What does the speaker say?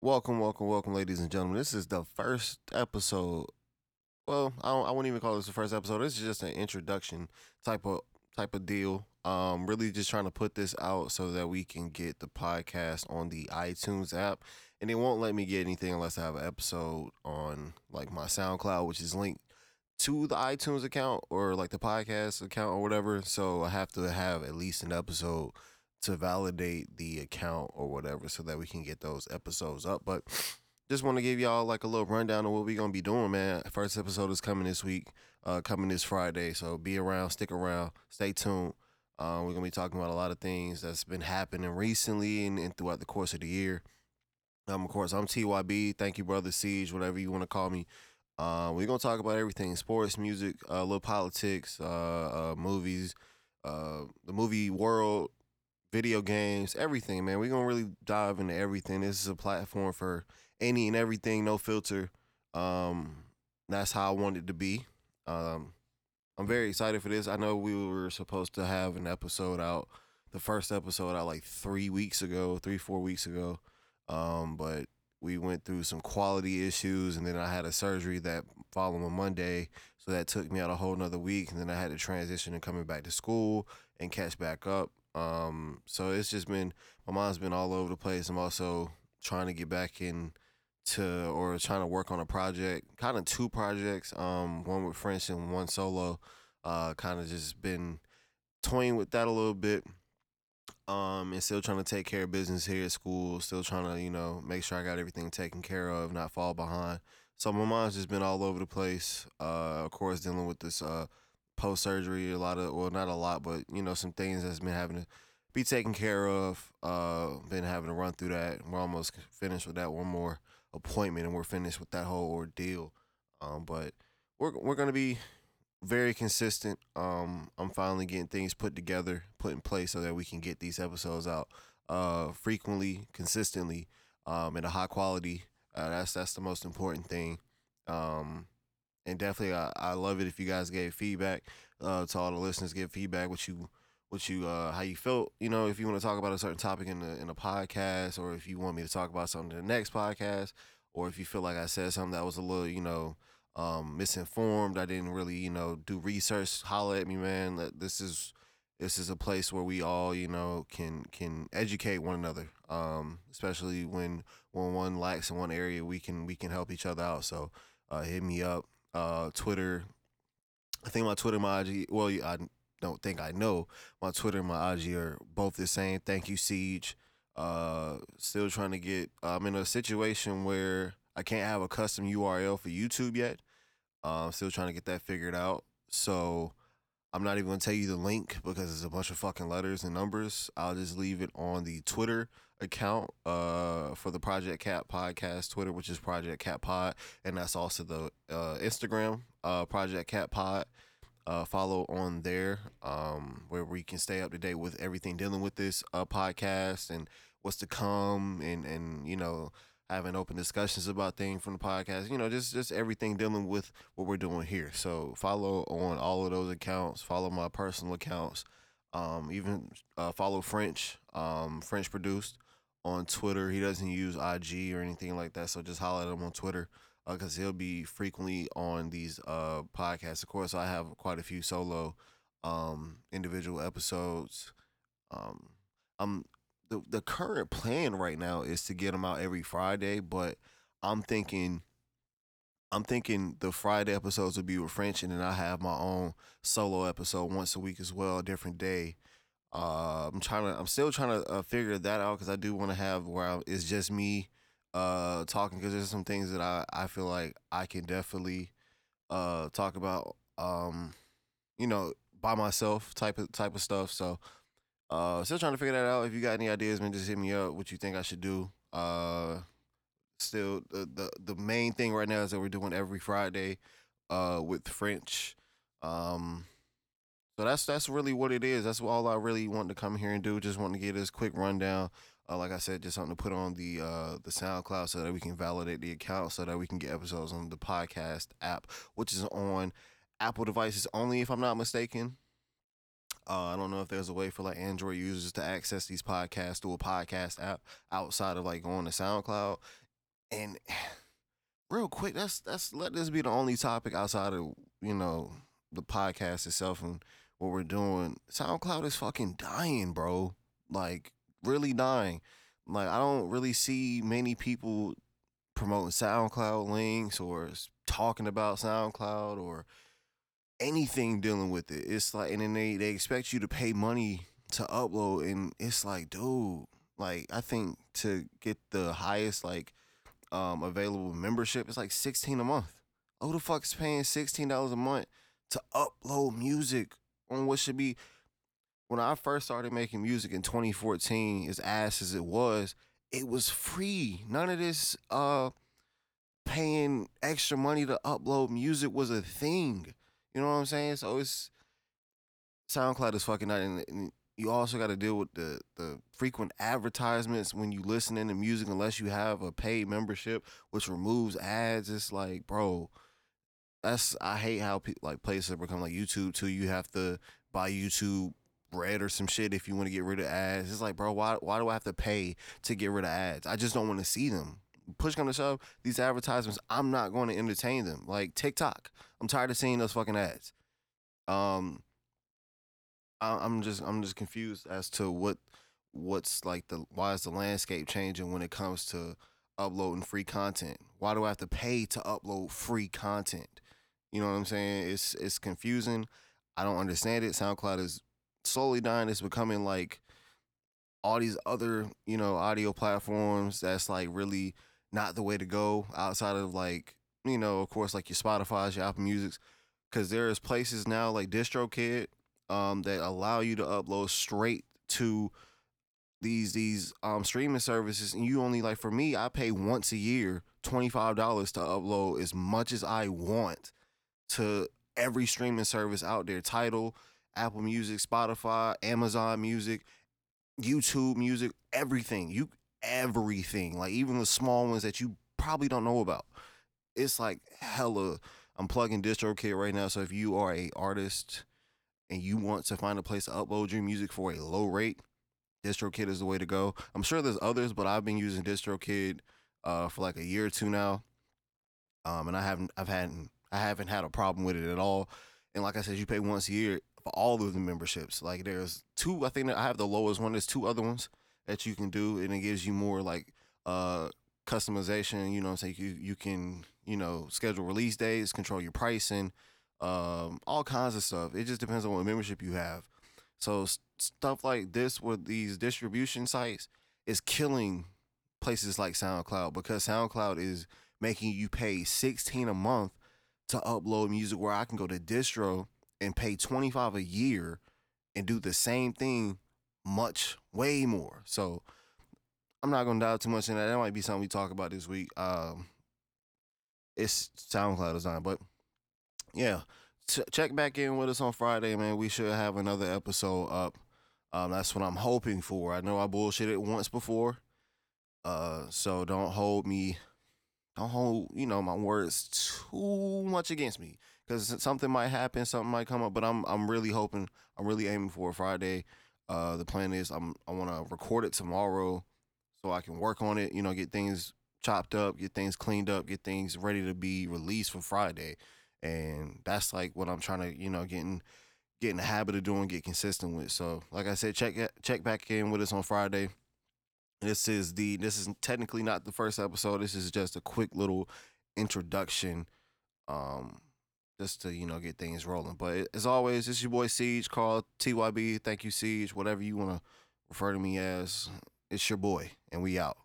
Welcome, welcome, welcome, ladies and gentlemen. This is the first episode. Well, I, I wouldn't even call this the first episode. This is just an introduction type of type of deal. Um, really just trying to put this out so that we can get the podcast on the iTunes app, and it won't let me get anything unless I have an episode on like my SoundCloud, which is linked to the iTunes account or like the podcast account or whatever. So I have to have at least an episode to validate the account or whatever so that we can get those episodes up. But just want to give y'all like a little rundown of what we're gonna be doing, man. First episode is coming this week, uh, coming this Friday. So be around, stick around, stay tuned. Uh, we're gonna be talking about a lot of things that's been happening recently and, and throughout the course of the year. Um, of course, I'm TYB. Thank you, brother Siege, whatever you want to call me. Uh, we're gonna talk about everything: sports, music, a uh, little politics, uh, uh, movies, uh, the movie world, video games, everything, man. We're gonna really dive into everything. This is a platform for any and everything, no filter. Um, that's how I want it to be. Um, I'm very excited for this. I know we were supposed to have an episode out, the first episode out like three weeks ago, three, four weeks ago. Um, but we went through some quality issues and then I had a surgery that following Monday. So that took me out a whole nother week. And then I had to transition and coming back to school and catch back up. Um, so it's just been my mind's been all over the place. I'm also trying to get back in to or trying to work on a project, kind of two projects, um, one with French and one solo. Uh, kind of just been toying with that a little bit. Um, and still trying to take care of business here at school. Still trying to, you know, make sure I got everything taken care of, not fall behind. So my mind's just been all over the place. Uh, of course, dealing with this uh post surgery, a lot of well, not a lot, but you know, some things that's been having to be taken care of. Uh, been having to run through that. We're almost finished with that one more appointment, and we're finished with that whole ordeal. Um, but we're we're gonna be very consistent. Um, I'm finally getting things put together, put in place, so that we can get these episodes out uh, frequently, consistently, um, in a high quality. Uh, that's that's the most important thing. Um, and definitely I, I love it if you guys gave feedback uh, to all the listeners give feedback what you what you uh, how you felt you know if you want to talk about a certain topic in the in a podcast or if you want me to talk about something in the next podcast or if you feel like I said something that was a little you know um, misinformed I didn't really you know do research holla at me man. This is this is a place where we all you know can can educate one another um, especially when when one lacks in one area we can we can help each other out. So uh, hit me up uh, Twitter. I think my Twitter, my IG. Well, I don't think I know my Twitter, and my IG are both the same. Thank you, Siege. Uh, still trying to get. I'm in a situation where I can't have a custom URL for YouTube yet. Uh, still trying to get that figured out. So I'm not even gonna tell you the link because it's a bunch of fucking letters and numbers. I'll just leave it on the Twitter account uh, for the Project Cat Podcast Twitter, which is Project Cat Pod, and that's also the uh, Instagram uh, Project Cat Pod. Uh, follow on there um, where we can stay up to date with everything dealing with this uh, podcast and what's to come and and you know having open discussions about things from the podcast. You know, just just everything dealing with what we're doing here. So follow on all of those accounts. Follow my personal accounts. Um, even uh, follow French, um, French produced on Twitter. He doesn't use IG or anything like that. So just holler at him on Twitter because uh, he'll be frequently on these uh, podcasts. Of course, I have quite a few solo um, individual episodes. Um, I'm the the current plan right now is to get them out every Friday, but I'm thinking I'm thinking the Friday episodes will be with French, and then I have my own solo episode once a week as well, a different day. Uh, I'm trying to, I'm still trying to uh, figure that out because I do want to have where I, it's just me uh, talking because there's some things that I, I feel like I can definitely uh, talk about, um, you know, by myself type of type of stuff. So uh, still trying to figure that out. If you got any ideas, man, just hit me up. What you think I should do? Uh, still, the the, the main thing right now is that we're doing every Friday, uh, with French. Um, so that's that's really what it is. That's all I really want to come here and do. Just want to get this quick rundown. Uh, like I said, just something to put on the uh, the SoundCloud so that we can validate the account, so that we can get episodes on the podcast app, which is on Apple devices only, if I'm not mistaken. Uh, I don't know if there's a way for like Android users to access these podcasts through a podcast app outside of like going to SoundCloud. And real quick, that's that's let this be the only topic outside of you know the podcast itself and what we're doing. SoundCloud is fucking dying, bro. Like really dying. Like I don't really see many people promoting SoundCloud links or talking about SoundCloud or anything dealing with it. It's like, and then they, they expect you to pay money to upload. And it's like, dude, like, I think to get the highest, like, um, available membership, it's like 16 a month. Who the fuck is paying $16 a month to upload music on what should be? When I first started making music in 2014, as ass as it was, it was free. None of this, uh, paying extra money to upload music was a thing. You know what I'm saying? So it's SoundCloud is fucking out, and, and you also got to deal with the the frequent advertisements when you listening to music, unless you have a paid membership, which removes ads. It's like, bro, that's I hate how pe- like places have become like YouTube too. You have to buy YouTube Red or some shit if you want to get rid of ads. It's like, bro, why why do I have to pay to get rid of ads? I just don't want to see them. Push come to shove, these advertisements, I'm not going to entertain them. Like TikTok, I'm tired of seeing those fucking ads. Um, I, I'm just I'm just confused as to what what's like the why is the landscape changing when it comes to uploading free content? Why do I have to pay to upload free content? You know what I'm saying? It's it's confusing. I don't understand it. SoundCloud is slowly dying. It's becoming like all these other, you know, audio platforms that's like really not the way to go outside of like, you know, of course, like your Spotify's, your Apple Music's. Cause there is places now like DistroKid um, that allow you to upload straight to these these um streaming services and you only like for me I pay once a year $25 to upload as much as I want to every streaming service out there Tidal Apple Music Spotify Amazon Music YouTube Music everything you everything like even the small ones that you probably don't know about it's like hella I'm plugging DistroKid right now so if you are a artist and you want to find a place to upload your music for a low rate, DistroKid is the way to go. I'm sure there's others, but I've been using DistroKid uh, for like a year or two now, um, and I haven't I've had I haven't had a problem with it at all. And like I said, you pay once a year for all of the memberships. Like there's two, I think I have the lowest one. There's two other ones that you can do, and it gives you more like uh, customization. You know, I'm saying you you can you know schedule release days, control your pricing um, all kinds of stuff. It just depends on what membership you have. So stuff like this with these distribution sites is killing places like SoundCloud because SoundCloud is making you pay 16 a month to upload music where I can go to distro and pay 25 a year and do the same thing much way more. So I'm not gonna dive too much in that. That might be something we talk about this week. Um, it's SoundCloud design, but yeah, Ch- check back in with us on Friday, man. We should have another episode up. Um, that's what I'm hoping for. I know I bullshitted once before, uh, so don't hold me, don't hold you know my words too much against me because something might happen, something might come up. But I'm I'm really hoping, I'm really aiming for Friday. Uh, the plan is I'm I want to record it tomorrow so I can work on it. You know, get things chopped up, get things cleaned up, get things ready to be released for Friday and that's like what I'm trying to you know getting getting the habit of doing, get consistent with. So like I said, check check back in with us on Friday. This is the this is technically not the first episode. This is just a quick little introduction, um, just to you know get things rolling. But as always, it's your boy Siege, Carl TYB. Thank you, Siege. Whatever you want to refer to me as, it's your boy, and we out.